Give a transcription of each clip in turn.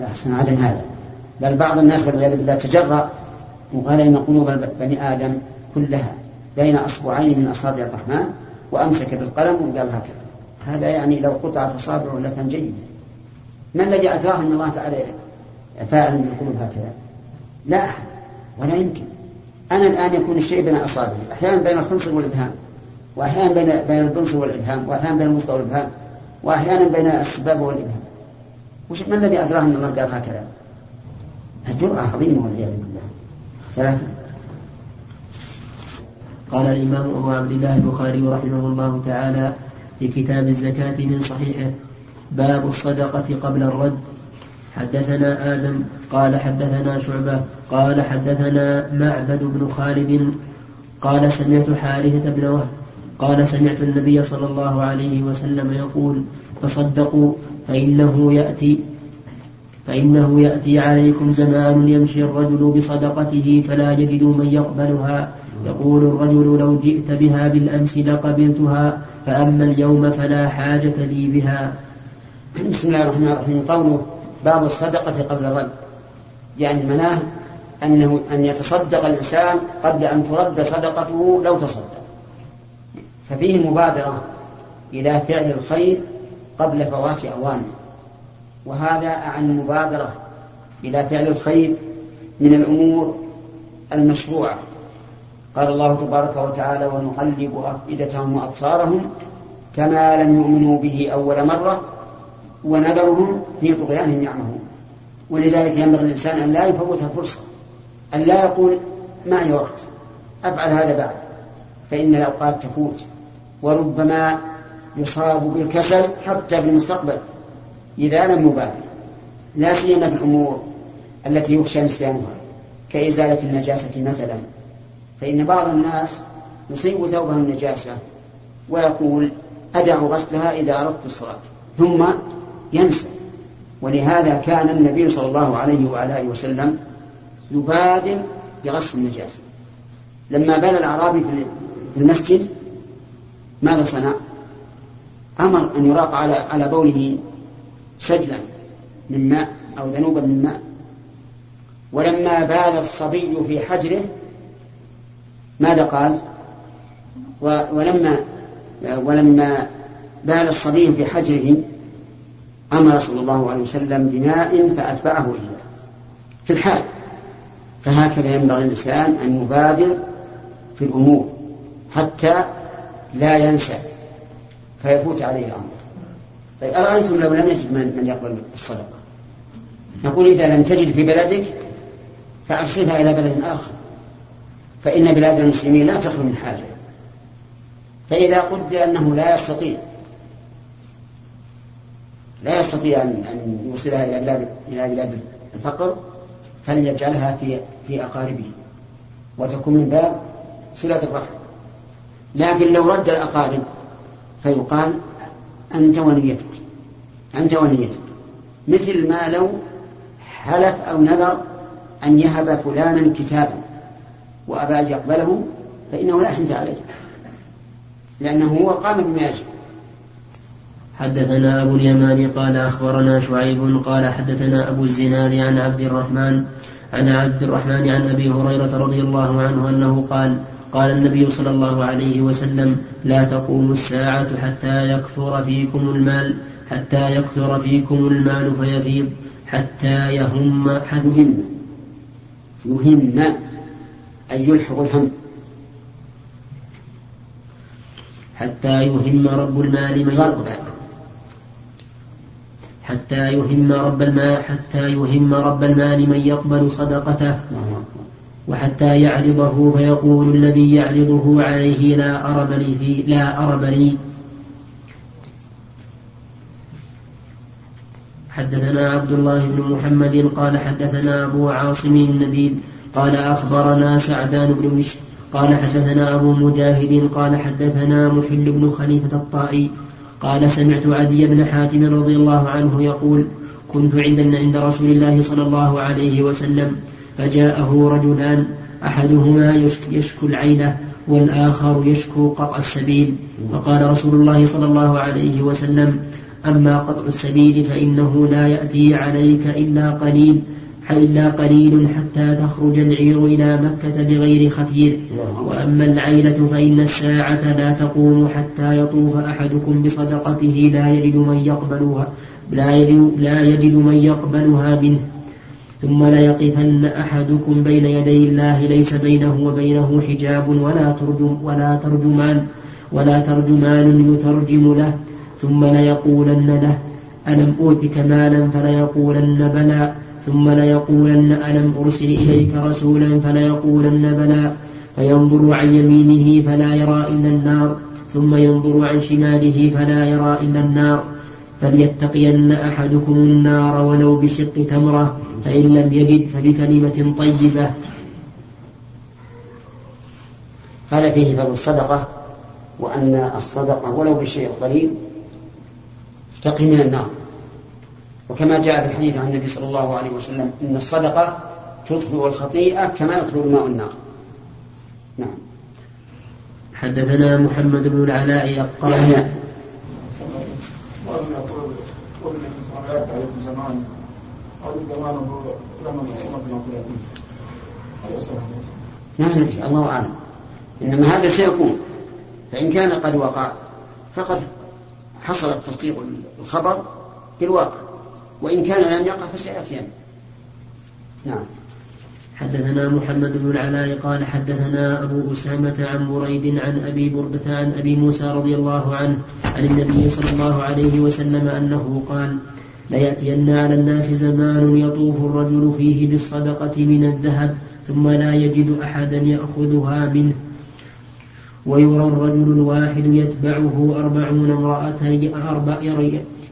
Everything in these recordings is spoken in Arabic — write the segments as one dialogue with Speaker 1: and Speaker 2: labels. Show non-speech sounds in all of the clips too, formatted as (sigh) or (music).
Speaker 1: على حسن عدم هذا. بل بعض الناس والعياذ بالله تجرأ وقال إن قلوب بني آدم كلها بين أصبعين من أصابع الرحمن وأمسك بالقلم وقال هكذا. هذا يعني لو قطعت أصابعه لكان جيدا ما الذي أدراه أن الله تعالى فاعل بالقلوب هكذا؟ لا أحد ولا يمكن. أنا الآن يكون الشيء بين أصابعي. أحيانا بين الخنصر والإبهام. وأحيانا بين بين البنصر والإبهام. وأحيانا بين الوسطى والإبهام. وأحيانا بين السبابة والإبهام. وش ما الذي أدراه أن الله قال هكذا؟ الجرأة عظيمة والعياذ بالله. ثلاثة
Speaker 2: قال الإمام أبو عبد الله البخاري رحمه الله تعالى في كتاب الزكاة من صحيحه باب الصدقة قبل الرد. حدثنا آدم قال حدثنا شعبة قال حدثنا معبد بن خالد قال سمعت حارثة بن وهب قال سمعت النبي صلى الله عليه وسلم يقول تصدقوا فإنه يأتي فإنه يأتي عليكم زمان يمشي الرجل بصدقته فلا يجد من يقبلها. يقول الرجل لو جئت بها بالأمس لقبلتها فأما اليوم فلا حاجة لي بها.
Speaker 1: بسم الله الرحمن الرحيم. قوله باب الصدقة قبل الرد. يعني مناه أنه أن يتصدق الإنسان قبل أن ترد صدقته لو تصدق. ففيه مبادرة إلى فعل الخير قبل فوات أوانه. وهذا عن المبادرة إلى فعل الخير من الأمور المشروعة. قال الله تبارك وتعالى ونقلب أفئدتهم وأبصارهم كما لم يؤمنوا به أول مرة ونذرهم في طغيانهم يعمهون. ولذلك ينبغي الإنسان أن لا يفوتها فرصة أن لا يقول معي وقت؟ أفعل هذا بعد فإن الأوقات تفوت. وربما يصاب بالكسل حتى بالمستقبل إذا لم يبادر. لا سيما في الأمور التي يخشى نسيانها كإزالة النجاسة مثلا. فإن بعض الناس يصيب ثوبه النجاسة ويقول أدع غسلها إذا أردت الصلاة ثم ينسى. ولهذا كان النبي صلى الله عليه وعلى آله وسلم يبادر بغسل النجاسة. لما بال الأعرابي في المسجد ماذا صنع؟ أمر أن يراق على على بوله سجلا من ماء أو ذنوبا من ماء ولما بال الصبي في حجره ماذا قال؟ ولما ولما بال الصبي في حجره أمر صلى الله عليه وسلم بماء فأتبعه إياه في الحال فهكذا ينبغي الإنسان أن يبادر في الأمور حتى لا ينسى فيفوت عليه الأمر. طيب أرأيتم لو لم يجد من, من يقبل الصدقة؟ نقول إذا لم تجد في بلدك فأرسلها إلى بلد آخر. فإن بلاد المسلمين لا تخلو من حاجة. فإذا قدر أنه لا يستطيع لا يستطيع أن أن يوصلها إلى بلاد إلى بلاد الفقر فليجعلها في في أقاربه. وتكون من باب صلة الرحم. لكن لو رد الأقارب فيقال أنت ونيتك أنت ونيتك مثل ما لو حلف أو نذر أن يهب فلانا كتابا وأبى أن يقبله فإنه لا حنث عليه لأنه هو قام بما يجب.
Speaker 2: حدثنا أبو اليمان قال أخبرنا شعيب قال حدثنا أبو الزناد عن عبد الرحمن عن عبد الرحمن عن أبي هريرة رضي الله عنه أنه قال قال النبي صلى الله عليه وسلم لا تقوم الساعة حتى يكثر فيكم المال حتى يكثر فيكم المال فيفيض حتى يهم
Speaker 1: يهم. يهم. أي يلحق الهم.
Speaker 2: حتى يهم رب المال من يقبل حتى يهم رب المال حتى يهم رب المال من يقبل صدقته. وحتى يعرضه فيقول الذي يعرضه عليه لا أرب لي في لا أرب لي. حدثنا عبد الله بن محمد قال حدثنا أبو عاصم النبيل قال أخبرنا سعدان بن مش قال حدثنا أبو مجاهد قال حدثنا محل بن خليفة الطائي قال سمعت عدي بن حاتم رضي الله عنه يقول كنت عند عند رسول الله صلى الله عليه وسلم فجاءه رجلان أحدهما يشكو العيلة والآخر يشكو قطع السبيل. فقال رسول الله صلى الله عليه وسلم أما قطع السبيل فإنه لا يأتي عليك إلا قليل إلا قليل حتى تخرج العير إلى مكة بغير خفير. وأما العيلة فإن الساعة لا تقوم حتى يطوف أحدكم بصدقته لا يجد من يقبلها لا يجد, لا يجد من يقبلها منه. ثم ليقفن أحدكم بين يدي الله ليس بينه وبينه حجاب ولا ترجم ولا ترجمان ولا ترجمان يترجم له. ثم ليقولن له ألم أوتك مالا فليقولن بلى. ثم ليقولن ألم أرسل إليك رسولا فليقولن بلى. فينظر عن يمينه فلا يرى إلا النار. ثم ينظر عن شماله فلا يرى إلا النار. فليتقين أحدكم النار ولو بشق تمرة فإن لم يجد فبكلمة طيبة.
Speaker 1: هذا فيه فضل الصدقة وأن الصدقة ولو بشيء قليل تقي من النار. وكما جاء في الحديث عن النبي صلى الله عليه وسلم إن الصدقة تطفئ الخطيئة كما يطفئ الماء النار. نعم.
Speaker 2: حدثنا محمد بن العلاء قال يعني
Speaker 1: ما ندري الله أعلم. إنما هذا سيكون فإن كان قد وقع فقد حصل تصديق الخبر بالواقع. وإن كان لم يقع فسيأتي نعم.
Speaker 2: حدثنا محمد بن العلاء قال حدثنا أبو أسامة عن بريد عن أبي بردة عن أبي موسى رضي الله عنه عن النبي صلى الله عليه وسلم أنه قال ليأتين على الناس زمان يطوف الرجل فيه بالصدقة من الذهب ثم لا يجد أحدا يأخذها منه. ويرى الرجل الواحد يتبعه أربعون امرأة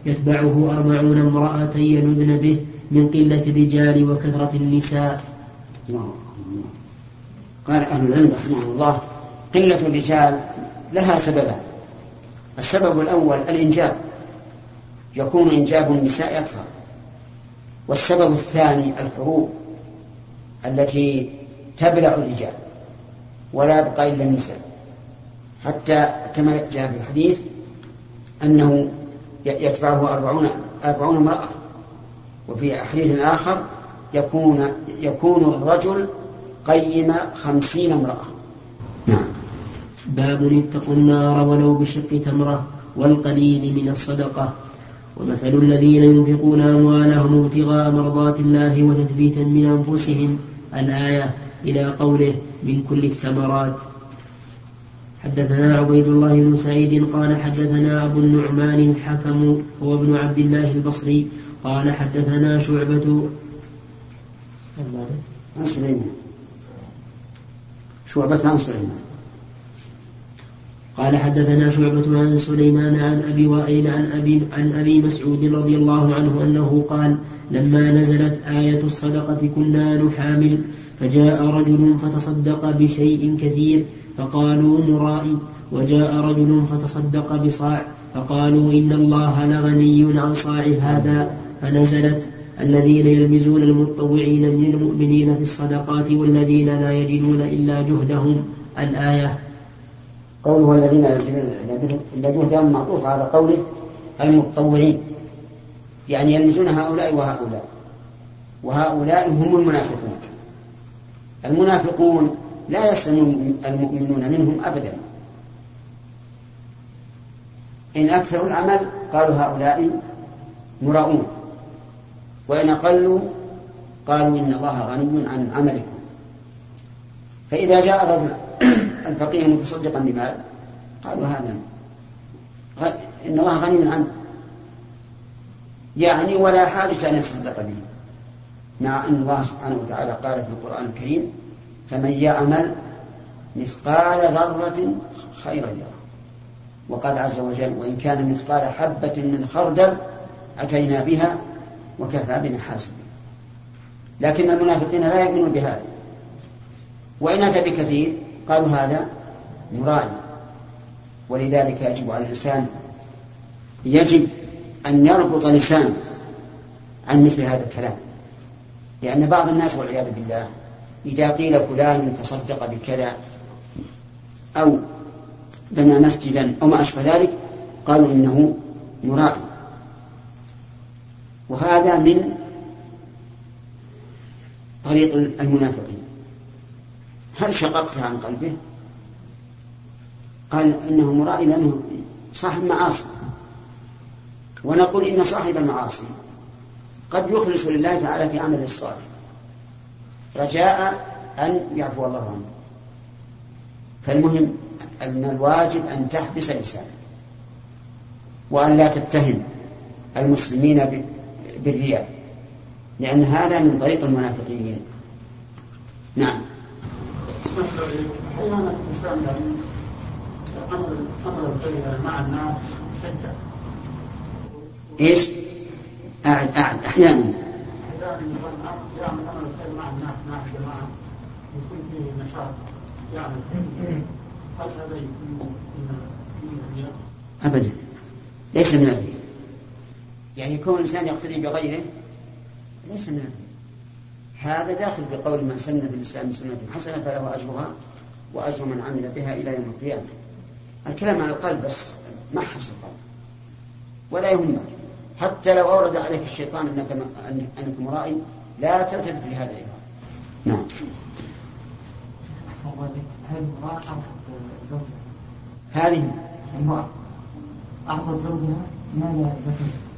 Speaker 2: يتبعه أربعون امرأة يلذن به من قلة الرجال وكثرة النساء.
Speaker 1: قال أهل العلم رحمه الله قلة الرجال لها سببان. السبب الأول الإنجاب. يكون إنجاب النساء أكثر. والسبب الثاني الحروب التي تبلع الرجال ولا يبقى إلا النساء. حتى كما جاء في الحديث أنه يتبعه أربعون أربعون امرأة. وفي حديث آخر يكون يكون الرجل قيم خمسين امرأة.
Speaker 2: نعم. باب اتقوا النار ولو بشق تمرة والقليل من الصدقة. ومثل الذين ينفقون أموالهم ابتغاء مرضات الله وتثبيتا من أنفسهم الآية إلى قوله من كل الثمرات. حدثنا عبيد الله بن سعيد قال حدثنا أبو النعمان الحكم هو ابن عبد الله البصري قال حدثنا شعبة.
Speaker 1: شعبة عن سليمان.
Speaker 2: قال حدثنا شعبة عن سليمان عن أبي وائل عن أبي عن أبي مسعود رضي الله عنه أنه قال لما نزلت آية الصدقة كنا نحامل فجاء رجل فتصدق بشيء كثير فقالوا مرائي وجاء رجل فتصدق بصاع فقالوا إن الله لغني عن صاع هذا فنزلت الذين يلمزون المتطوعين من المؤمنين في الصدقات والذين لا يجدون إلا جهدهم الآية.
Speaker 1: قوله الذين لا يجدون إلا جهدهم معطوف على قوله المتطوعين. يعني يلمزون هؤلاء وهؤلاء. وهؤلاء هم المنافقون. المنافقون لا يسلم المؤمنون منهم أبدا. إن أكثروا العمل قالوا هؤلاء مراؤون. وإن أقلوا قالوا إن الله غني عن عملكم. فإذا جاء الرجل الفقير متصدقا بمال قالوا هذا. إن الله غني عنه. يعني ولا حاجة أن يتصدق به. مع أن الله سبحانه وتعالى قال في القرآن الكريم فمن يعمل مثقال ذرة خيرا يره. وقال عز وجل وإن كان مثقال حبة من خردل أتينا بها وكفى بنا حاسبين. لكن المنافقين لا يؤمنون بهذا. وإن أتى بكثير قالوا هذا مرائي ولذلك يجب على الإنسان يجب أن يربط لسانه عن مثل هذا الكلام. لأن بعض الناس والعياذ بالله إذا قيل فلان تصدق بكذا أو بنى مسجدا أو ما أشبه ذلك قالوا إنه مرائي وهذا من طريق المنافقين. هل شققتها عن قلبه؟ قال إنه مرائي لأنه صاحب معاصي. ونقول إن صاحب المعاصي قد يخلص لله تعالى في عمله الصالح. رجاء أن يعفو الله عنه. فالمهم أن الواجب أن تحبس لسانك. وأن لا تتهم المسلمين بالرياء. لأن هذا من طريق المنافقين. نعم.
Speaker 3: أحيانا الإنسان أمر أمر الخير مع الناس شدة
Speaker 1: إيش؟ أعد أعد أحيانا
Speaker 3: يعمل أمر الخير مع الناس مع الجماعة فيه نشاط يعمل هل هذا يكون من؟
Speaker 1: أبدا ليس من الرياء يعني يكون الإنسان يقتدي بغيره ليس من الرياء هذا داخل بقول من سن في الإسلام سنة حسنة فله أجرها وأجر من عمل بها إلى يوم القيامة. الكلام عن القلب بس ما حصل. القلب ولا يهمك. حتى لو أورد عليك الشيطان أنك أنك مرائي لا تلتفت لهذا الإيمان. نعم.
Speaker 4: هذه المرأة زوجها؟
Speaker 1: هذه.
Speaker 4: المرأة. أعطت زوجها؟ مال زكاة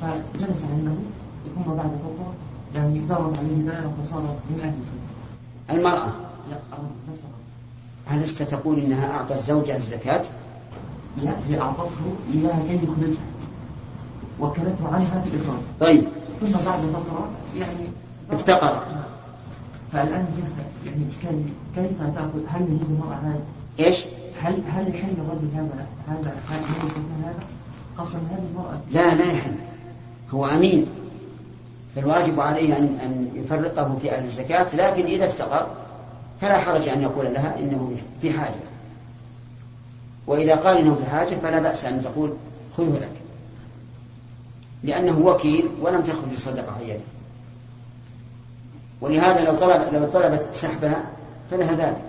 Speaker 4: فجلس عنده ثم بعد فترة يعني ضرب عليه ماله فصار من الزكاة
Speaker 1: المرأة.
Speaker 4: لا
Speaker 1: است تقول إنها أعطت زوجها الزكاة؟
Speaker 4: لا هي أعطته إياها كي يخرجها وكلته عنها بالإخراج
Speaker 1: طيب.
Speaker 4: ثم بعد فترة يعني
Speaker 1: افتقر.
Speaker 4: فالآن يعني كيف كيف تأخذ هل يجوز المرأة هذا
Speaker 1: إيش؟
Speaker 4: هل هل يحل الرجل هذا هذا هل يستثنى هذا خاصة هذه المرأة؟
Speaker 1: لا لا يحل هو أمين. فالواجب عليه أن أن يفرقه في أهل الزكاة لكن إذا افتقر فلا حرج أن يقول لها إنه في حاجة. وإذا قال إنه في حاجة فلا بأس أن تقول خذه لك. لأنه وكيل ولم تخرج الصدقة يده ولهذا لو طلب لو طلبت سحبها فلها ذلك.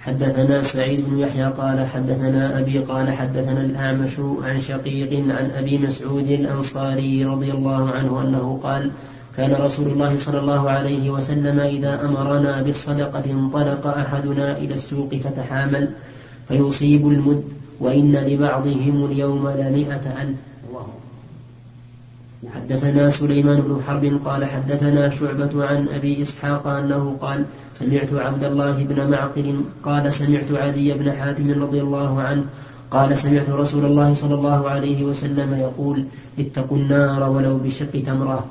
Speaker 2: حدثنا سعيد بن يحيى قال حدثنا أبي قال حدثنا الأعمش عن شقيق عن أبي مسعود الأنصاري رضي الله عنه أنه قال كان رسول الله صلى الله عليه وسلم إذا أمرنا بالصدقة انطلق أحدنا إلى السوق فتحامل فيصيب المد وإن لبعضهم اليوم لمئة ألف. حدثنا سليمان بن حرب قال حدثنا شعبة عن أبي إسحاق أنه قال سمعت عبد الله بن معقل قال سمعت عدي بن حاتم رضي الله عنه قال سمعت رسول الله صلى الله عليه وسلم يقول اتقوا النار ولو بشق تمرة.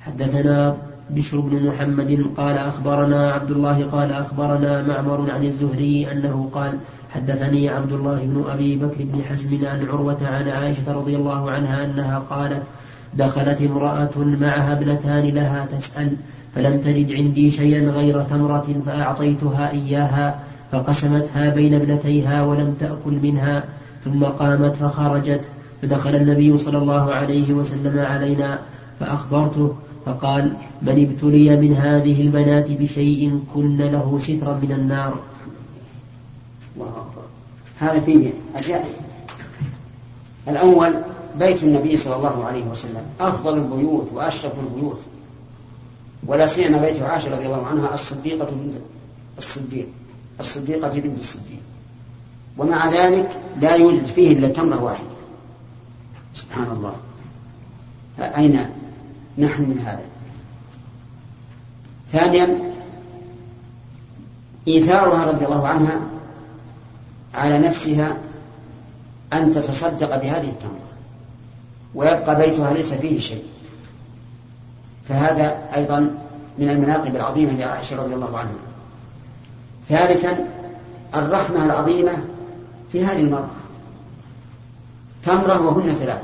Speaker 2: حدثنا بشر بن محمد قال أخبرنا عبد الله قال أخبرنا معمر عن الزهري أنه قال حدثني عبد الله بن أبي بكر بن حزم عن عروة عن عائشة رضي الله عنها أنها قالت دخلت امرأة معها ابنتان لها تسأل فلم تجد عندي شيئا غير تمرة فأعطيتها إياها فقسمتها بين ابنتيها ولم تأكل منها ثم قامت فخرجت فدخل النبي صلى الله عليه وسلم علينا فأخبرته فقال من ابتلي من هذه البنات بشيء كن له سترا من النار.
Speaker 1: هذا فيه أجائب الأول بيت النبي صلى الله عليه وسلم. أفضل البيوت وأشرف البيوت. ولا سيما بيت عائشة رضي الله عنها الصديقة بنت الصديق الصديقة بنت الصديق. ومع ذلك لا يوجد فيه إلا تمرة واحدة. سبحان الله. أين نحن من هذا؟ ثانيا إيثارها رضي الله عنها على نفسها أن تتصدق بهذه التمرة ويبقى بيتها ليس فيه شيء. فهذا أيضا من المناقب العظيمة لعائشة رضي الله عنها. ثالثا الرحمة العظيمة في هذه المرأة. تمرة وهن ثلاث.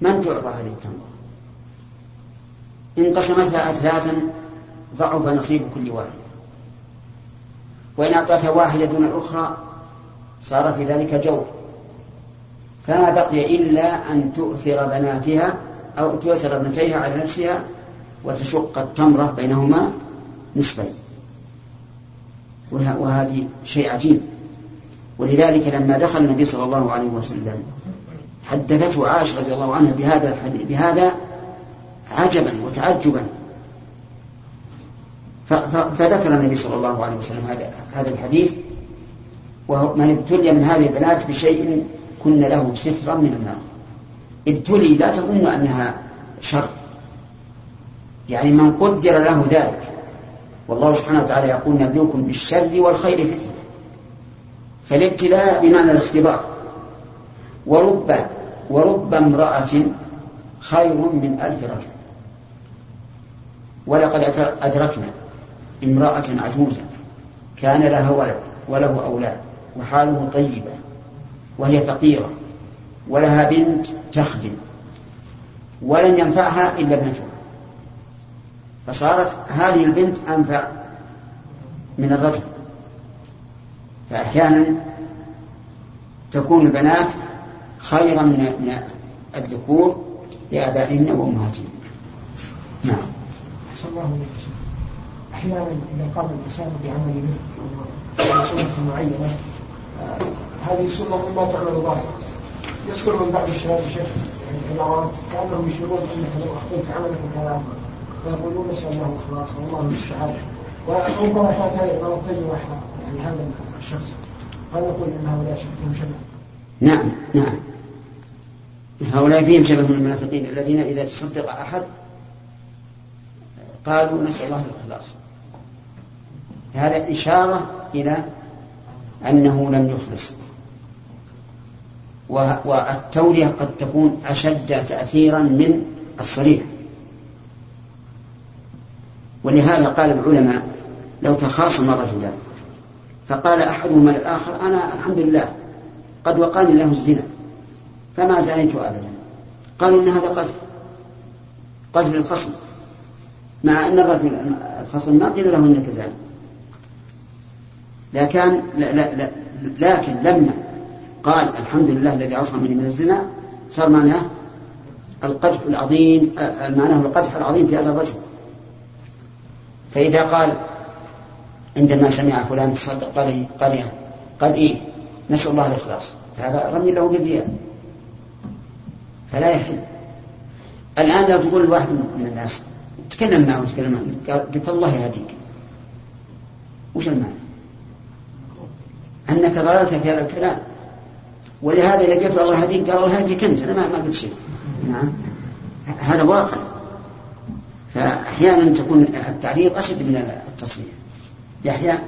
Speaker 1: من تعطى هذه التمرة؟ إن قسمتها أثلاثا ضعف نصيب كل واحدة وإن أعطتها واحدة دون الأخرى صار في ذلك جور. فما بقي إلا أن تؤثر بناتها أو تؤثر ابنتيها على نفسها وتشق التمرة بينهما نصفين. وهذه شيء عجيب. ولذلك لما دخل النبي صلى الله عليه وسلم حدثته عائشة رضي الله عنها بهذا بهذا عجبا وتعجبا. فذكر النبي صلى الله عليه وسلم هذا الحديث ومن ابتلي من هذه البنات بشيء كن له سترا من النار. ابتلي لا تظن أنها شر. يعني من قدر له ذلك والله سبحانه وتعالى يقول نبلوكم بالشر والخير فتنه فالابتلاء بمعنى الاختبار. ورب ورب امرأة خير من ألف رجل. ولقد أدركنا امرأة عجوزا كان لها ولد وله أولاد. وحاله طيبة وهي فقيرة ولها بنت تخدم ولن ينفعها إلا ابنتها فصارت هذه البنت أنفع من الرجل. فأحيانا تكون البنات خيرا من الذكور لآبائهن وأمهاتهن. نعم.
Speaker 5: الله أحيانا إذا قام الإنسان بعمل سنة معينة هذه السنة مما تعمل ظاهرة يذكر من بعض الشباب الشيخ. يعني عبارات كأنهم يشيرون أنك لو أخذت عملك أفضل فيقولون نسأل الله الإخلاص والله المستعان. كانت هذه العبارات تجرح يعني هذا الشخص. هل نقول أن هؤلاء فيهم شبه؟
Speaker 1: نعم نعم. هؤلاء فيهم شبه من المنافقين الذين إذا تصدق أحد قالوا نسأل الله الإخلاص. هذا إشارة إلى أنه لم يخلص. والتورية قد تكون أشد تأثيرا من الصريح. ولهذا قال العلماء لو تخاصم رجلان فقال أحدهما للآخر أنا الحمد لله قد وقاني له الزنا فما زنيت أبدا. قالوا إن هذا قتل قتل الخصم مع أن الرجل الخصم ما قيل له إنك زاني لكن لا لا لا لكن لما قال الحمد لله الذي عصمني من الزنا صار معناه القدح العظيم معناه القدح العظيم في هذا الرجل فإذا قال عندما سمع فلان تصدق قال إيه؟ قال إيه؟ قال إيه نسأل الله الإخلاص هذا رمي له بالرياء فلا يحل الآن لو تقول واحد من الناس تكلم معه تكلم معه قلت الله يهديك وش المعنى؟ أنك ضللت في هذا الكلام. ولهذا إذا قلت الله يهديك قال الله يهديك أنت أنا ما ما قلت شيء. نعم. هذا واقع. فأحيانا تكون التعريض أشد من التصريح. يحيى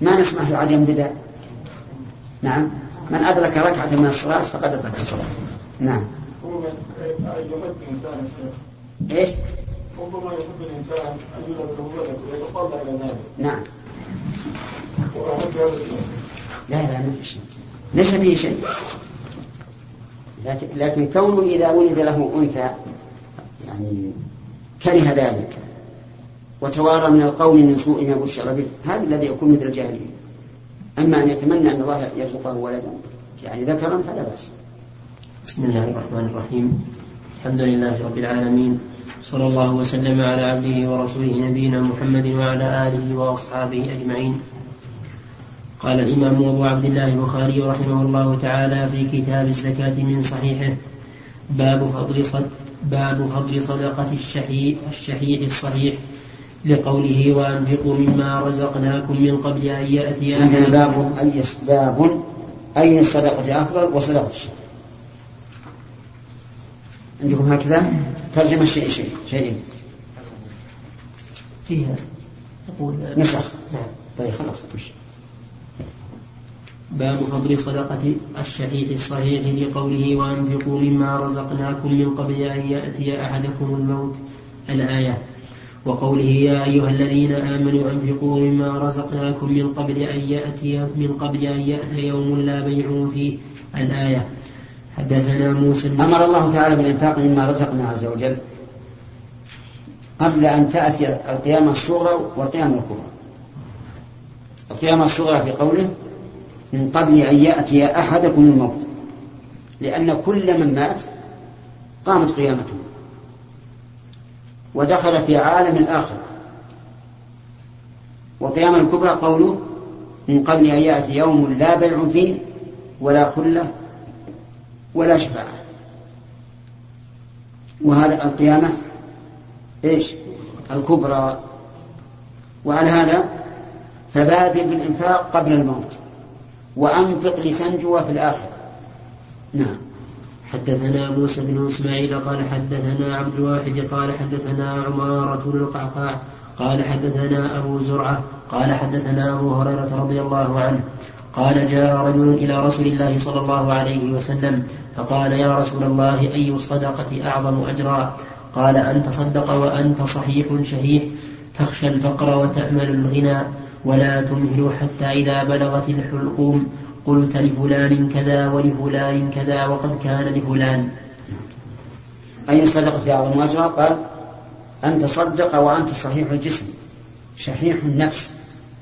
Speaker 1: ما نسمع في بدأ؟ نعم. من أدرك ركعة من الصلاة فقد أدرك الصلاة. نعم.
Speaker 3: يحب الإنسان
Speaker 1: إيش؟
Speaker 3: ربما يحب الإنسان أن ولد ويتطلع إلى
Speaker 1: نعم. لا لا ما في شيء ليس فيه شيء. لكن, لكن كونه إذا ولد له أنثى يعني كره ذلك وتوارى من القوم من سوء ما بشر به هذا الذي يكون مثل الجاهلين أما أن يتمنى أن الله يرزقه ولدا يعني ذكرا فلا بأس.
Speaker 2: بسم الله الرحمن الرحيم. الحمد لله رب العالمين صلى الله وسلم على عبده ورسوله نبينا محمد وعلى آله وأصحابه أجمعين. قال الإمام أبو عبد الله البخاري رحمه الله تعالى في كتاب الزكاة من صحيحه باب فضل صد باب فضل صدقة الشحيح الشحيح الصحيح لقوله وأنفقوا مما رزقناكم من قبل أن يأتي
Speaker 1: عندنا باب أي باب أي الصدقة أفضل وصدقة الشحيح؟ عندكم هكذا؟ ترجمة شيء شيء شيئين
Speaker 2: فيها. يقول
Speaker 1: نسخ. نعم. طيب خلاص مش.
Speaker 2: باب فضل صدقة الشحيح الصحيح لقوله وأنفقوا مما رزقناكم من قبل أن يأتي أحدكم الموت الآية. وقوله يا أيها الذين آمنوا أنفقوا مما رزقناكم من قبل أن يأتي من قبل أن يأتي يوم لا بيع فيه الآية. حدثنا موسى
Speaker 1: أمر الله تعالى بالإنفاق مما رزقنا عز وجل قبل أن تأتي القيامة الصغرى والقيامة الكبرى. القيامة الصغرى في قوله من قبل أن يأتي أحدكم الموت. لأن كل من مات قامت قيامته ودخل في عالم الآخر والقيامة الكبرى قوله من قبل أن يأتي يوم لا بيع فيه ولا خلة ولا شفاعة. وهذا القيامة إيش؟ الكبرى. وعلى هذا فبادر بالإنفاق قبل الموت. وأنفق لتنجو في الآخرة. نعم.
Speaker 2: حدثنا موسى بن إسماعيل قال حدثنا عبد الواحد قال حدثنا عمارة بن القعقاع قال حدثنا أبو زرعة قال حدثنا أبو هريرة رضي الله عنه قال جاء رجل إلى رسول الله صلى الله عليه وسلم فقال يا رسول الله أي الصدقة أعظم أجرا؟ قال أن تصدق وأنت صحيح شهيح تخشى الفقر وتأمل الغنى ولا تمهل حتى إذا بلغت الحلقوم. قلت لفلان كذا ولفلان كذا وقد كان لفلان.
Speaker 1: أي الصدقة أعظم أجرا؟ قال أن تصدق وأنت صحيح الجسم. شحيح النفس.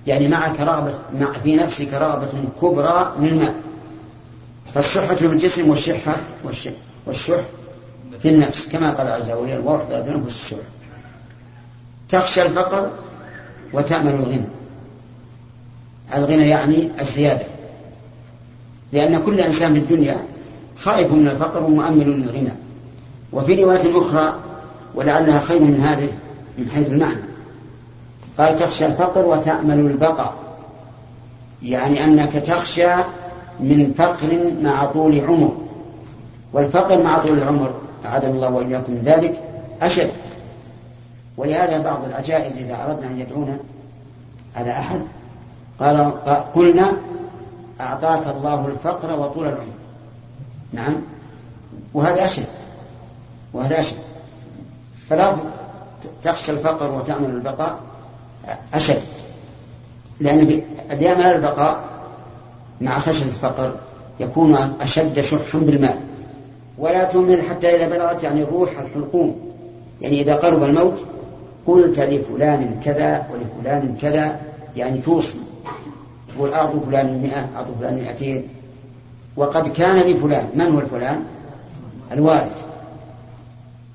Speaker 1: يعني معك رغبة مع في نفسك رغبة كبرى للمال فالصحة في الجسم والشحة والشح, والشح في النفس كما قال عز وجل ووحدة نفس الشح تخشى الفقر وتأمل الغنى. الغنى يعني الزيادة. لأن كل إنسان في الدنيا خائف من الفقر ومؤمل للغنى. وفي رواية أخرى ولعلها خير من هذه من حيث المعنى. قال تخشى الفقر وتأمل البقاء يعني أنك تخشى من فقر مع طول عمر. والفقر مع طول العمر أعاذنا الله وإياكم من ذلك أشد. ولهذا بعض العجائز إذا أردنا أن يدعونا على أحد قال قلنا أعطاك الله الفقر وطول العمر. نعم. وهذا أشد. وهذا أشد. فلا تخشى الفقر وتأمل البقاء. أشد. لأن بيامل البقاء مع خشية الفقر يكون أشد شحا بالمال ولا تمهل حتى إذا بلغت يعني الروح الحلقوم. يعني إذا قرب الموت قلت لفلان كذا ولفلان كذا يعني توصي تقول أعطوا فلان مئة أعطوا فلان مئتين وقد كان لفلان. من هو الفلان؟ الوارث.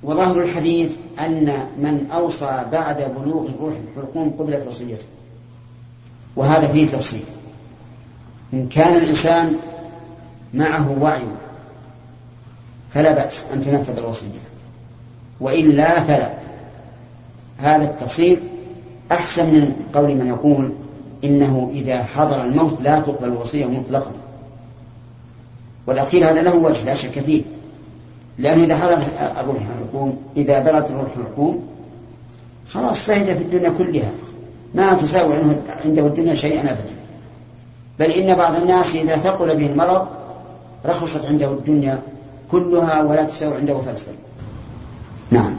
Speaker 1: وظاهر الحديث أن من أوصى بعد بلوغ روح الحلقوم قبلت وصيته. وهذا فيه تفصيل. إن كان الإنسان معه وعي فلا بأس أن تنفذ الوصية. وإلا فلا. هذا التفصيل أحسن من قول من يقول إنه إذا حضر الموت لا تقبل الوصية مطلقا. والأخير هذا له وجه لا شك فيه. لأنه إذا حضر الروح الحكوم إذا بلغت الروح الحكوم خلاص سهد في الدنيا كلها. ما تساوي عنده الدنيا شيئا أبدا. بل إن بعض الناس إذا ثقل به المرض رخصت عنده الدنيا كلها ولا تساوي عنده فلسا نعم.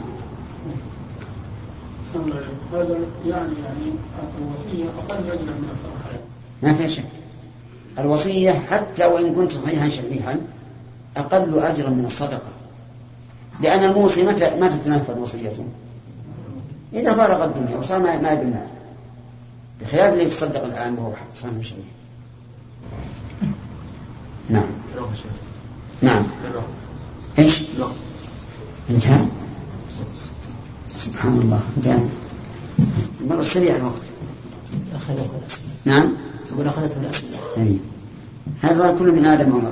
Speaker 3: هذا يعني يعني الوصية أقل أجرا من الصدقة
Speaker 1: ما في شك. الوصية حتى وإن كنت صحيحا شفيحا أقل أجرا من الصدقة. لأن الموصي متى ما تتنفذ وصيته. إذا فارق الدنيا وصار ما ما بالمال بخلاف اللي يتصدق الآن وهو صار شيء. نعم. نعم. إيش؟ انتهى؟ سبحان الله. انتهى. مر سريع الوقت.
Speaker 2: أخذته الأسئلة.
Speaker 1: نعم.
Speaker 2: يقول أخذته الأسئلة.
Speaker 1: أي. هذا كل من آدم وما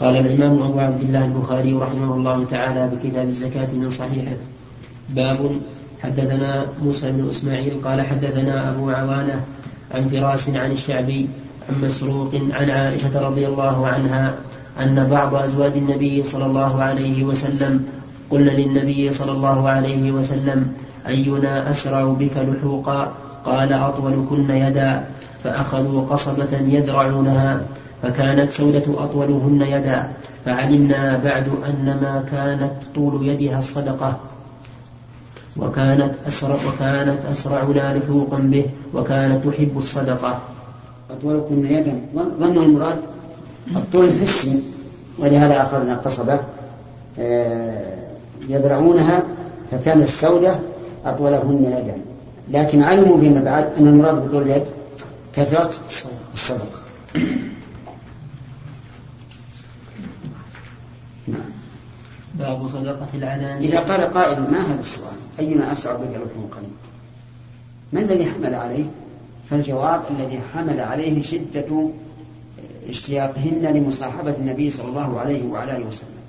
Speaker 2: قال الإمام أبو عبد الله البخاري رحمه الله تعالى بكتاب الزكاة من صحيحه. باب حدثنا موسى بن إسماعيل قال حدثنا أبو عوانة عن فراس عن الشعبي عن مسروق عن عائشة رضي الله عنها أن بعض أزواج النبي صلى الله عليه وسلم قلنا للنبي صلى الله عليه وسلم أينا أسرع بك لحوقا؟ قال أطولكن يدا فأخذوا قصبة يذرعونها. فكانت سودة أطولهن يدا فعلمنا بعد أن ما كانت طول يدها الصدقة. وكانت أسرع وكانت أسرعنا لحوقا به وكانت تحب الصدقة.
Speaker 1: أطولكن يدا. ظنوا المراد الطول الحسي ولهذا أخذنا القصبة آه، يذرعونها فكانت السودة أطولهن يدا. لكن علموا فيما بعد أن المراد بطول اليد كثرة الصدقة.
Speaker 2: باب صدقة العلانية
Speaker 1: إذا قال قائل ما هذا السؤال؟ أينا أسرع لحوم قليل ما الذي حمل عليه؟ فالجواب الذي حمل عليه شدة اشتياقهن لمصاحبة النبي صلى الله عليه وعلى آله وسلم.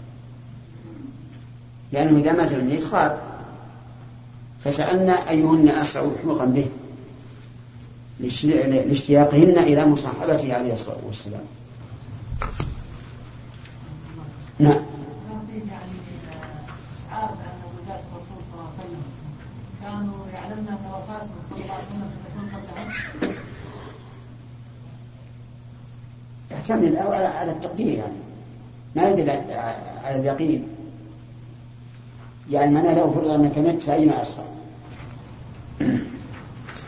Speaker 1: لأنه إذا مات الميت خاب فسألنا أيهن أسرع لحوقا به لاشتياقهن إلى مصاحبته عليه الصلاة والسلام. نعم. قبل يحتمل على التقدير يعني. ما يدل على اليقين. يعني معناه لو فرض أنك مت فأين اسرع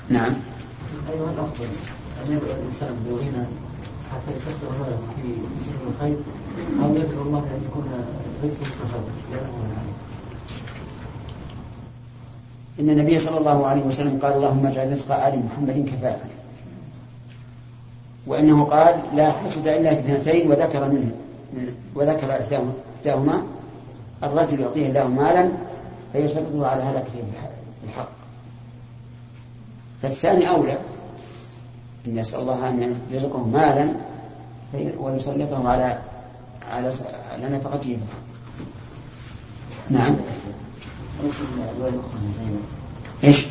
Speaker 1: نعم.
Speaker 2: أيضا الافضل أن يدعو الإنسان بغنى حتى يسخر ماله في سبيل الخير أو يدعو الله أن يكون رزقه متفاوت
Speaker 1: إن النبي صلى الله عليه وسلم قال اللهم اجعل رزق آل محمد كفافا وإنه قال لا حسد إلا في اثنتين وذكر منه وذكر إحداهما الرجل يعطيه الله مالا فيسلطه على هلكته بالحق فالثاني أولى أن يسأل الله أن يرزقه مالا ويسلطه على على على نفقته نعم. إيش؟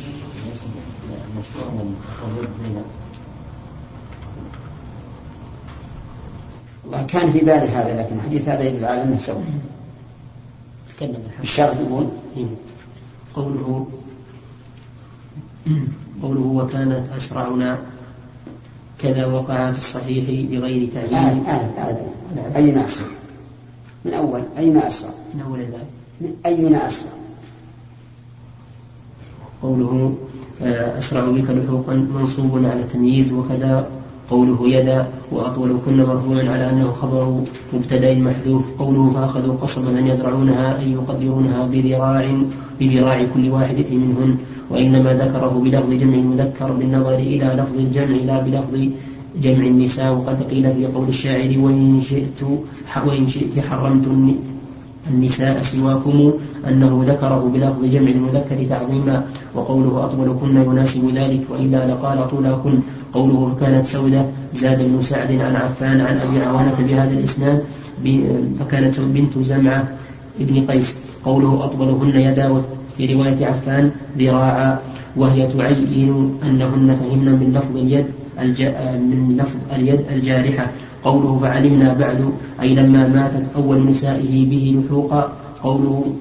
Speaker 1: الله كان في بالي هذا لكن الحديث هذا يدل على أنه سوى الشرع يقول
Speaker 2: إيه. قوله قوله وكانت أسرعنا كذا وقع في الصحيح بغير تعيين.
Speaker 1: آه آه آه أين أسرع؟ من أول أين أسرع؟
Speaker 2: من أول الباب.
Speaker 1: أين أسرع؟
Speaker 2: قوله آه، أسرع بك لحوقا منصوب على التمييز وكذا قوله يدا وأطول كن مرفوع على أنه خبر مبتدأ محذوف قوله فأخذوا قصبا أن يزرعونها أي يقدرونها بذراع بذراع كل واحدة منهن وإنما ذكره بلفظ جمع المذكر بالنظر إلى لفظ الجمع لا بلفظ جمع النساء وقد قيل في قول الشاعر وإن شئت وإن شئت حرمت النساء سواكم أنه ذكره بلفظ جمع المذكر تعظيما وقوله أطول كن يناسب ذلك وإلا لقال طولاكن. قوله فكانت سودة زاد بن سعد عن عفان عن أبي عوانة بهذا الإسناد فكانت بنت زمعة ابن قيس. قوله أطولهن يدا في رواية عفان ذراعا وهي تعين أنهن فهمن من لفظ اليد من لفظ اليد الجارحة. قوله فعلمنا بعد أي لما ماتت أول نسائه به لحوقا قوله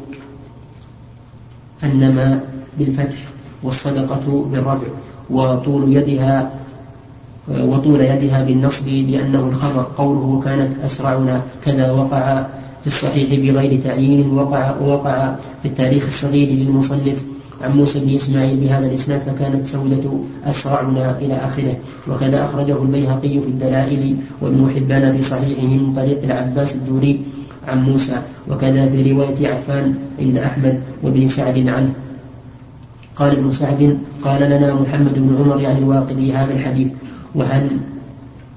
Speaker 2: أنما بالفتح والصدقة بالرفع وطول يدها وطول يدها بالنصب لأنه الخبر قوله كانت أسرعنا كذا وقع في الصحيح بغير تعيين وقع وقع في التاريخ الصغير للمصنف عن موسى بن إسماعيل بهذا الإسناد فكانت سودة أسرعنا إلى آخره. وكذا أخرجه البيهقي في الدلائل وابن حبان في صحيحه من طريق العباس الدوري عن موسى. وكذا في رواية عفان عند أحمد وابن سعد عنه قال ابن سعد قال لنا محمد بن عمر يعني الواقدي هذا الحديث. وهل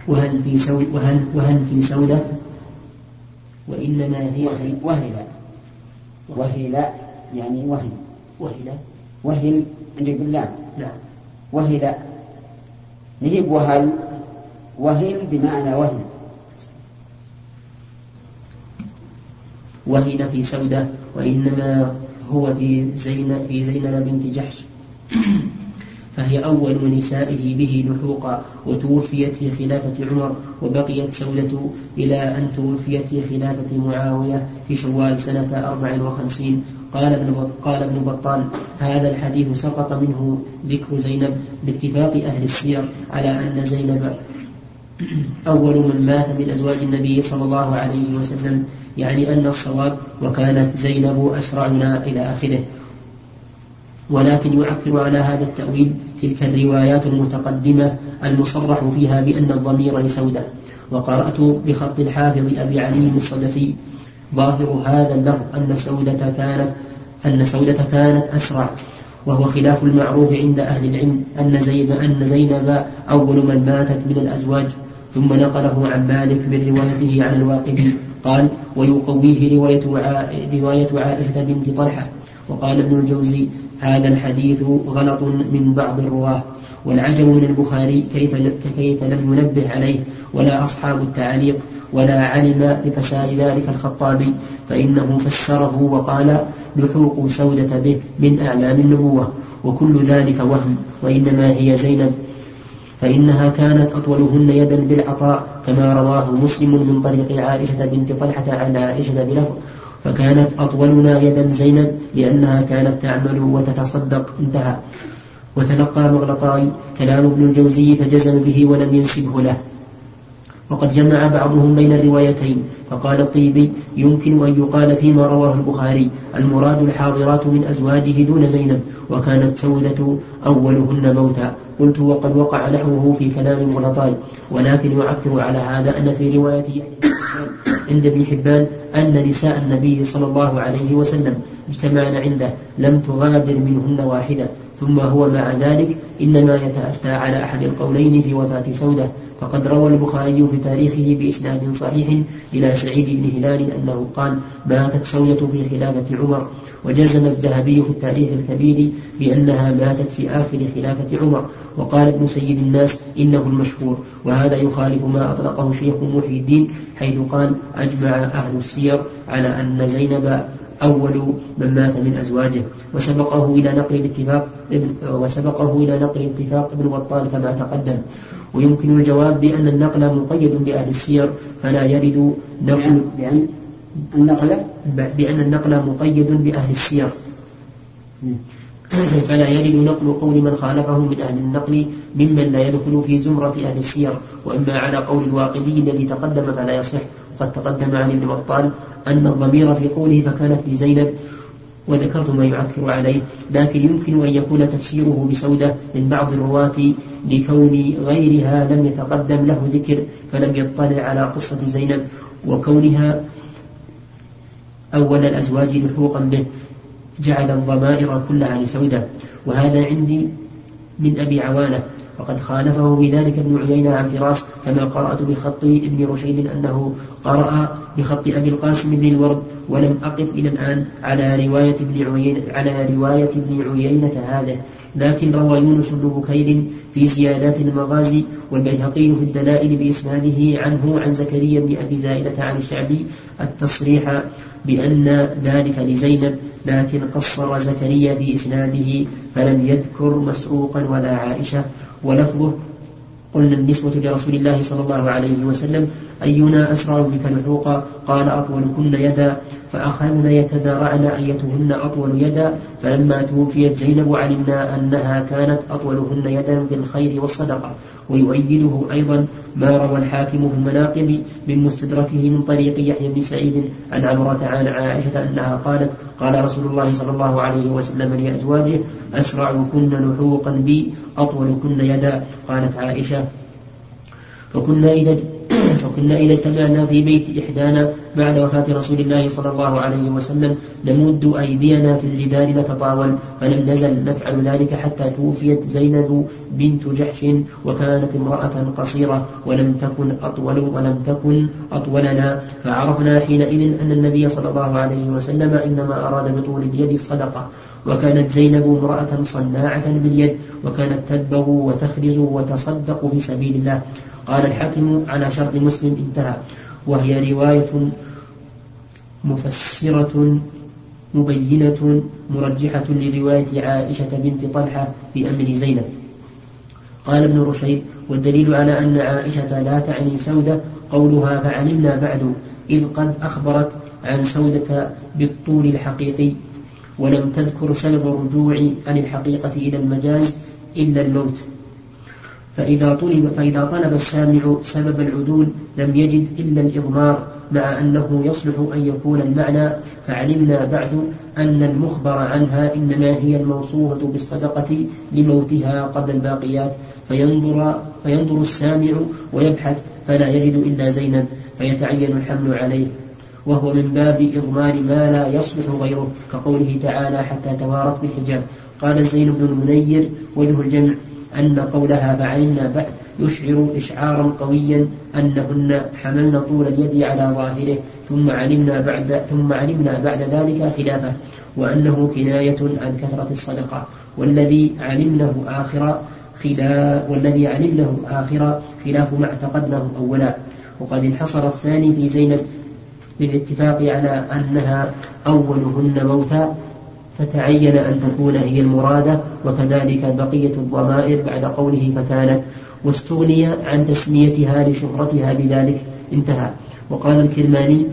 Speaker 2: وهل في سود وهل وهل في سودة؟ وإنما هي
Speaker 1: وهل وهل يعني وهل
Speaker 2: وهل
Speaker 1: وهل عندي بالله
Speaker 2: نعم.
Speaker 1: وهل نهيب وهل وهل بمعنى وهل.
Speaker 2: وهن في سودة وإنما هو في زينب في زينب بنت جحش. فهي أول نسائه به لحوقا وتوفيت في خلافة عمر وبقيت سودة إلى أن توفيت في خلافة معاوية في شوال سنة أربع وخمسين. قال ابن قال ابن بطال هذا الحديث سقط منه ذكر زينب باتفاق أهل السير على أن زينب أول من مات من أزواج النبي صلى الله عليه وسلم يعني أن الصواب وكانت زينب أسرعنا إلى آخره. ولكن يعقل على هذا التأويل تلك الروايات المتقدمة المصرح فيها بأن الضمير لسودة وقرأت بخط الحافظ أبي علي الصدفي ظاهر هذا اللفظ أن سودة كانت أن سودة كانت أسرع وهو خلاف المعروف عند أهل العلم أن زينب أن زينب أول من ماتت من الأزواج ثم نقله عن مالك من روايته عن الواقدي قال ويقويه رواية, رواية عائشة بنت طلحة وقال ابن الجوزي هذا الحديث غلط من بعض الرواة والعجب من البخاري كيف كيف لم ينبه عليه ولا أصحاب التعليق ولا علم بفساد ذلك الخطابي فإنه فسره وقال لحوق سودة به من أعلام النبوة وكل ذلك وهم وإنما هي زينب. فإنها كانت أطولهن يدا بالعطاء كما رواه مسلم من طريق عائشة بنت طلحة عن عائشة بلفظ. فكانت أطولنا يدا زينب لأنها كانت تعمل وتتصدق انتهى. وتلقى مغلطاي كلام ابن الجوزي فجزم به ولم ينسبه له. وقد جمع بعضهم بين الروايتين فقال الطيبي يمكن أن يقال فيما رواه البخاري المراد الحاضرات من أزواجه دون زينب وكانت سودة أولهن موتا. قلت وقد وقع نحوه في كلام مغلطاي ولكن يعكر على هذا أن في رواية عند ابن حبان أن نساء النبي صلى الله عليه وسلم اجتمعن عنده لم تغادر منهن واحدة. ثم هو مع ذلك إنما يتأتى على أحد القولين في وفاة سودة. فقد روى البخاري في تاريخه بإسناد صحيح إلى سعيد بن هلال أنه قال ماتت سودة في خلافة عمر. وجزم الذهبي في التاريخ الكبير بأنها ماتت في آخر خلافة عمر. وقال ابن سيد الناس إنه المشهور. وهذا يخالف ما أطلقه شيخ محي الدين حيث قال أجمع أهل السير على أن زينب أول من مات من أزواجه. وسبقه إلى نقل الاتفاق وسبقه إلى نقل اتفاق ابن بطال كما تقدم. ويمكن الجواب بأن النقل مقيد بأهل السير فلا يرد نقل
Speaker 1: بأن النقل؟
Speaker 2: بأن النقل مقيد بأهل السير. فلا يرد نقل قول من خالفهم من أهل النقل ممن لا يدخل في زمرة أهل السير. وإما على قول الواقدي الذي تقدم فلا يصح. وقد تقدم عن ابن بطال أن الضمير في قوله فكانت لزينب وذكرت ما يعكر عليه لكن يمكن أن يكون تفسيره بسودة من بعض الرواة لكون غيرها لم يتقدم له ذكر فلم يطلع على قصة زينب وكونها أول الأزواج لحوقا به جعل الضمائر كلها لسودة. وهذا عندي من أبي عوانة. وقد خالفه في ذلك ابن عيينة عن فراس كما قرأت بخط ابن رشيد أنه قرأ بخط أبي القاسم بن الورد. ولم أقف إلى الآن على رواية ابن عيينة على رواية ابن عيينة هذا. لكن روى يونس بن بكير في زيادات المغازي والبيهقي في الدلائل بإسناده عنه عن زكريا بن أبي زائدة عن الشعبي التصريح بأن ذلك لزينب لكن قصر زكريا في إسناده فلم يذكر مسروقا ولا عائشة. ولفظه قلنا النسوة لرسول الله صلى الله عليه وسلم أينا أسرع بك لحوقا قال أطولكن يدا فأخذن يتدارعن أيتهن أطول يدا فلما توفيت زينب علمنا أنها كانت أطولهن يدا في الخير والصدقة. ويؤيده أيضا ما روى الحاكم في المناقب من مستدركه من طريق يحيى بن سعيد عن عمرة عن عائشة أنها قالت قال رسول الله صلى الله عليه وسلم لأزواجه أسرعكن لحوقا بي أطولكن يدا. قالت عائشة فكنا إذا فكنا إذا اجتمعنا في بيت إحدانا بعد وفاة رسول الله صلى الله عليه وسلم نمد أيدينا في الجدار نتطاول فلم نزل نفعل ذلك حتى توفيت زينب بنت جحش وكانت امرأة قصيرة ولم تكن أطول ولم تكن أطولنا. فعرفنا حينئذ أن النبي صلى الله عليه وسلم إنما أراد بطول اليد صدقة. وكانت زينب امرأة صناعة باليد وكانت تدبغ وتخرز وتصدق في سبيل الله. قال الحاكم على شرط مسلم انتهى. وهي رواية مفسرة مبينة مرجحة لرواية عائشة بنت طلحة بأمر زينب. قال ابن رشيد والدليل على أن عائشة لا تعني سودة قولها فعلمنا بعد إذ قد أخبرت عن سودة بالطول الحقيقي. ولم تذكر سبب الرجوع عن الحقيقة إلى المجاز إلا الموت. فإذا طلب فإذا طلب السامع سبب العدول لم يجد إلا الإضمار مع أنه يصلح أن يكون المعنى فعلمنا بعد أن المخبر عنها إنما هي الموصوفة بالصدقة لموتها قبل الباقيات. فينظر فينظر السامع ويبحث فلا يجد إلا زينب فيتعين الحمل عليه. وهو من باب إضمار ما لا يصلح غيره كقوله تعالى حتى توارت بالحجاب قال زين بن المنير وجه الجمع أن قولها فعلمنا بعد يشعر إشعارا قويا أنهن حملن طول اليد على ظاهره ثم علمنا بعد ثم علمنا بعد ذلك خلافه وأنه كناية عن كثرة الصدقة. والذي علمناه آخر خلاف والذي علمناه آخر خلاف ما اعتقدناه أولا. وقد انحصر الثاني في زينب للاتفاق على أنها أولهن موتا فتعين أن تكون هي المرادة وكذلك بقية الضمائر بعد قوله فكانت واستغني عن تسميتها لشهرتها بذلك انتهى. وقال الكرماني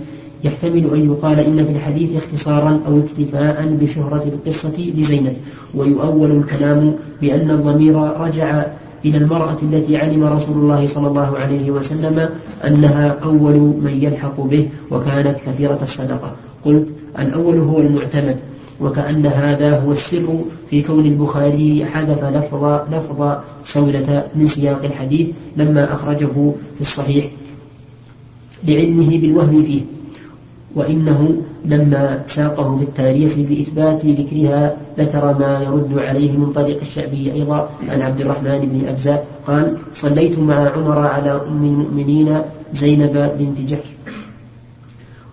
Speaker 2: يحتمل أن يقال إن في الحديث اختصارا أو اكتفاء بشهرة القصة لزينب ويؤول الكلام بأن الضمير رجع إلى المرأة التي علم رسول الله صلى الله عليه وسلم أنها أول من يلحق به وكانت كثيرة الصدقة. قلت الأول هو المعتمد وكأن هذا هو السر في كون البخاري حذف لفظ لفظ سودة من سياق الحديث لما أخرجه في الصحيح لعلمه بالوهم فيه. وإنه لما ساقه في التاريخ بإثبات ذكرها ذكر ما يرد عليه من طريق الشعبي أيضا عن عبد الرحمن بن أبزاء قال صليت مع عمر على أم المؤمنين زينب بنت جحش.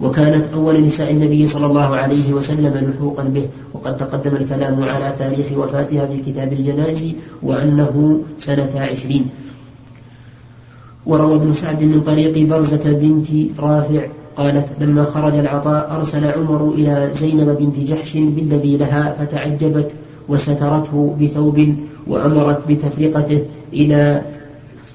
Speaker 2: وكانت أول نساء النبي صلى الله عليه وسلم لحوقا به. وقد تقدم الكلام على تاريخ وفاتها في كتاب الجنائز وأنه سنة عشرين. وروى ابن سعد من طريق برزة بنت رافع قالت لما خرج العطاء أرسل عمر إلى زينب بنت جحش بالذي لها فتعجبت وسترته بثوب وأمرت بتفرقته إلى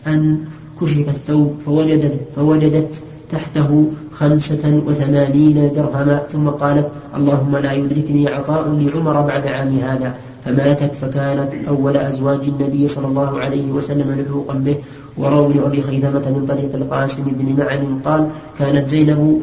Speaker 2: أن كشف الثوب فوجدت, فوجدت تحته خمسة وثمانين درهما. ثم قالت اللهم لا يدركني عطاء لعمر بعد عام هذا فماتت فكانت أول أزواج النبي صلى الله عليه وسلم لحوقا به. وروي أبي خيثمة من طريق القاسم بن معن قال كانت زينب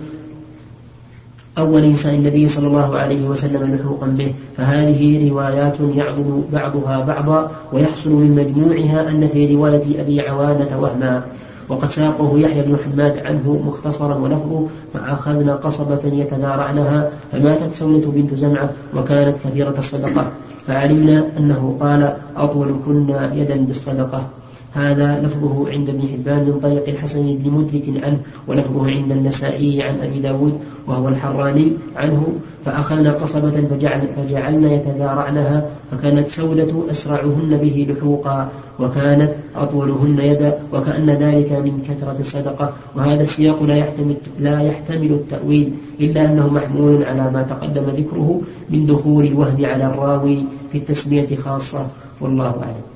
Speaker 2: أول نساء النبي صلى الله عليه وسلم لحوقا به. فهذه روايات يعضل بعضها بعضا ويحصل من مجموعها أن في رواية أبي عوانة وهما. وقد ساقه يحيى بن حماد عنه مختصرا ولفظه فأخذنا قصبة يتنارعنها فماتت سودة بنت زمعة وكانت كثيرة الصدقة. فعلمنا أنه قال أطول كنا يدا بالصدقة. هذا لفظه عند ابن حبان من طريق الحسن بن مدرك عنه ولفظه عند النسائي عن أبي داود وهو الحراني عنه. فأخذنا قصبة فجعل فجعلنا يتذارعنها فكانت سودة أسرعهن به لحوقا وكانت أطولهن يدا وكأن ذلك من كثرة الصدقة. وهذا السياق لا يحتمل لا يحتمل التأويل إلا أنه محمول على ما تقدم ذكره من دخول الوهم على الراوي في التسمية خاصة. والله أعلم.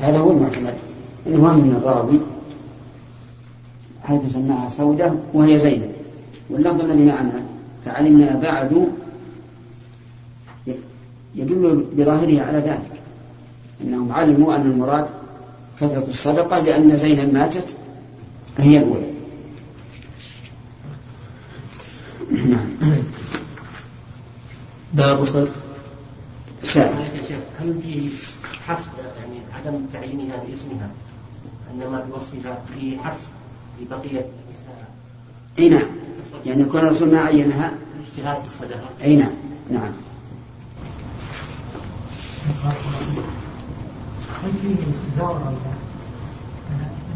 Speaker 1: هذا هو المعتمد. انه من الراوي. حيث سماها سودة وهي زينب واللفظ الذي معنا فعلمنا بعد يدل بظاهره على ذلك. أنهم علموا أن المراد كثرة الصدقة لأن زينب ماتت فهي الأولى.
Speaker 2: نعم. باب صدق
Speaker 6: هل في عدم تعيينها باسمها إنما بوصفها في حسب لبقيه النساء
Speaker 1: أي نعم. يعني يكون الرسول ما عينها؟
Speaker 6: اجتهاد الصدقة.
Speaker 1: أي نعم. نعم.
Speaker 5: هل في تزاور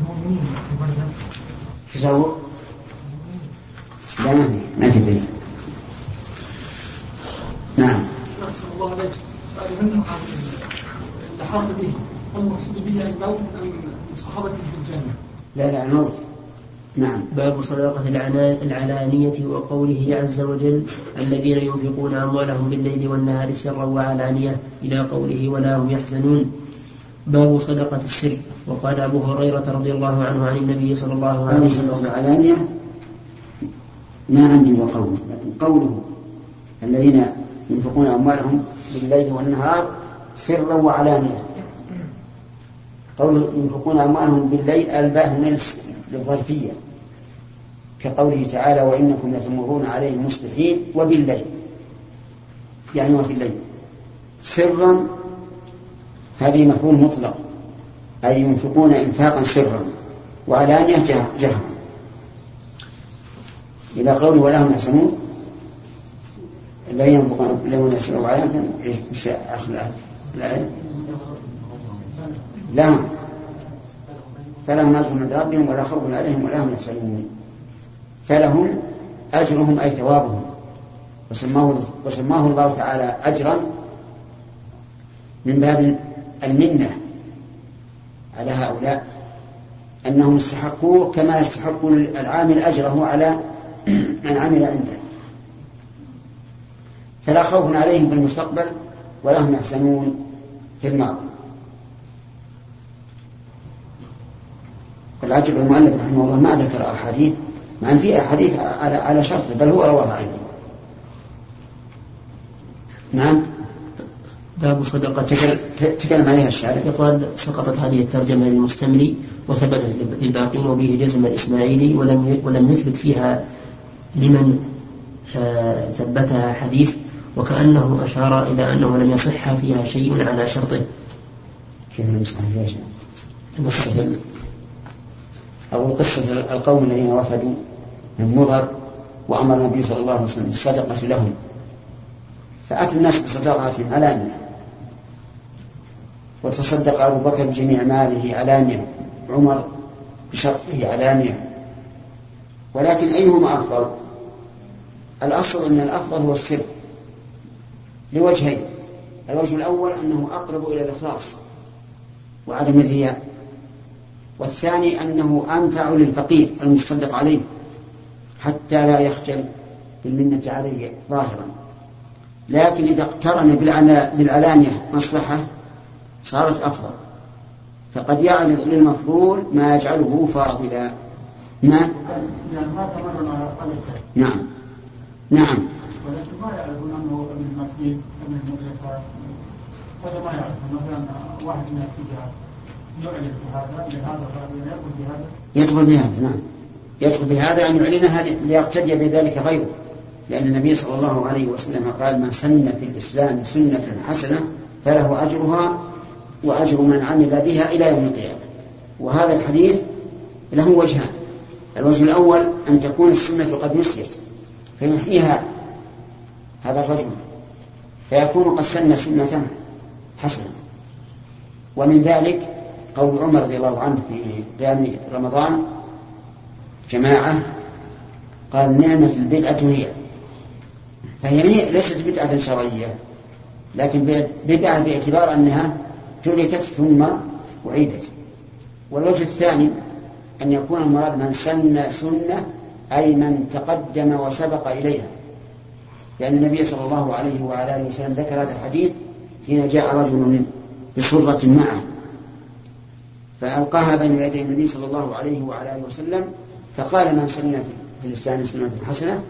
Speaker 5: المؤمنين في؟
Speaker 1: تزاور؟ لا ما في. ما في دليل. نعم.
Speaker 3: أحسن الله عليك سؤال من الإحاطة به هل المقصود به الموت أم صحابة في الجنة؟
Speaker 1: لا لا الموت. نعم.
Speaker 2: باب صداقة العلانية وقوله عز وجل الذين ينفقون أموالهم بالليل والنهار سرا وعلانية إلى قوله ولا هم يحزنون باب صدقة السر. وقال أبو هريرة رضي الله عنه عن النبي صلى الله عليه وسلم.
Speaker 1: العلانية؟ ما عندي وقوله لكن قوله الذين ينفقون أموالهم بالليل والنهار سرا وعلانية قول ينفقون أموالهم بالليل الباه للظرفية. كقوله تعالى وإنكم لتمرون عليهم مصبحين وبالليل. يعني وفي الليل. سرا هذه مفهوم مطلق. أي ينفقون إنفاقا سرا وعلانية جهرا. إلى قوله ولا هم يحسنون. الذين ينفقون لهم سرا وعلانية إيش؟ آخر الآية لا لهم فلهم أجر من ربهم ولا خوف عليهم ولا هم يحزنون. فلهم أجرهم أي ثوابهم. وسماه وسماه الله تعالى أجرا من باب المنة على هؤلاء. أنهم استحقوه كما يستحق العامل أجره على (clears throat) من عمل عنده. فلا خوف عليهم في المستقبل ولا هم يحزنون في الماضي. قد عجب المؤلف رحمه الله ما ذكر أحاديث مع أن في أحاديث على على شرطه بل هو رواها أيضا. نعم؟
Speaker 2: باب صدقة.
Speaker 1: تكلم عليها الشارع.
Speaker 2: يقال سقطت هذه الترجمة للمستملي وثبتت للباقين وبه جزم الإسماعيلي ولم ولم يثبت فيها لمن آه، ثبتها حديث وكأنه أشار إلى أنه لم يصح فيها شيء على شرطه.
Speaker 1: كيف لم يصح فيها شيء؟ أو قصة القوم الذين وفدوا من مضر وأمر النبي صلى الله عليه وسلم بالصدقة لهم. فأتى الناس بصدقاتهم علانية. وتصدق أبو بكر بجميع ماله علانية. عمر بشرطه علانية. ولكن أيهما أفضل؟ الأصل أن الأفضل هو السر. لوجهين. الوجه الأول أنه أقرب إلى الإخلاص وعدم الرياء. والثاني أنه أنفع للفقير المتصدق عليه حتى لا يخجل بالمنة عليه ظاهرا. لكن إذا اقترن بالعلانية مصلحة صارت أفضل. فقد يعرض للمفضول ما يجعله فاضلا. نعم نعم. نعم.
Speaker 3: ولكن ما يعرفون أنه ابن المسجد ابن المدرسة هذا ما يعرفون مثلا واحد من الاتجاهات يدخل بهذا
Speaker 1: نعم. يدخل بهذا أن يعلنها ليقتدي بذلك غيره. لأن النبي صلى الله عليه وسلم قال من سن في الإسلام سنة حسنة فله أجرها وأجر من عمل بها إلى يوم القيامة. وهذا الحديث له وجهان. الوجه الأول أن تكون السنة قد نسيت فيحييها هذا الرجل فيكون قد سن سنة حسنة. ومن ذلك قول عمر رضي الله عنه في قيام رمضان جماعة قال نعمة البدعة هي. فهي ليست بدعة شرعية لكن بدعة باعتبار أنها تركت ثم أعيدت. والوجه الثاني أن يكون المراد من سن سنة أي من تقدم وسبق إليها. لأن النبي صلى الله عليه وعلى آله وسلم ذكر هذا الحديث حين جاء رجل بصرة معه. فألقاها بين يدي النبي صلى الله عليه وعلى آله وسلم فقال من سن في الإسلام سنة حسنة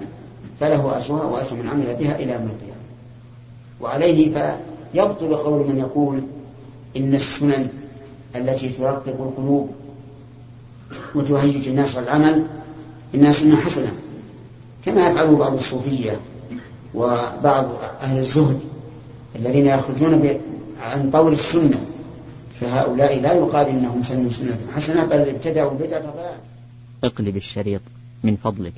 Speaker 1: فله أجرها وأجر من عمل بها إلى يوم القيامة. وعليه فيبطل قول من يقول إن السنن التي ترقق القلوب وتهيج الناس العمل إنها سنة حسنة. كما يفعله بعض الصوفية وبعض أهل الزهد الذين يخرجون عن طول السنة. فهؤلاء لا يقال إنهم سنوا سنة حسنة بل ابتدعوا بدعة ضلال.
Speaker 7: اقلب الشريط من فضلك.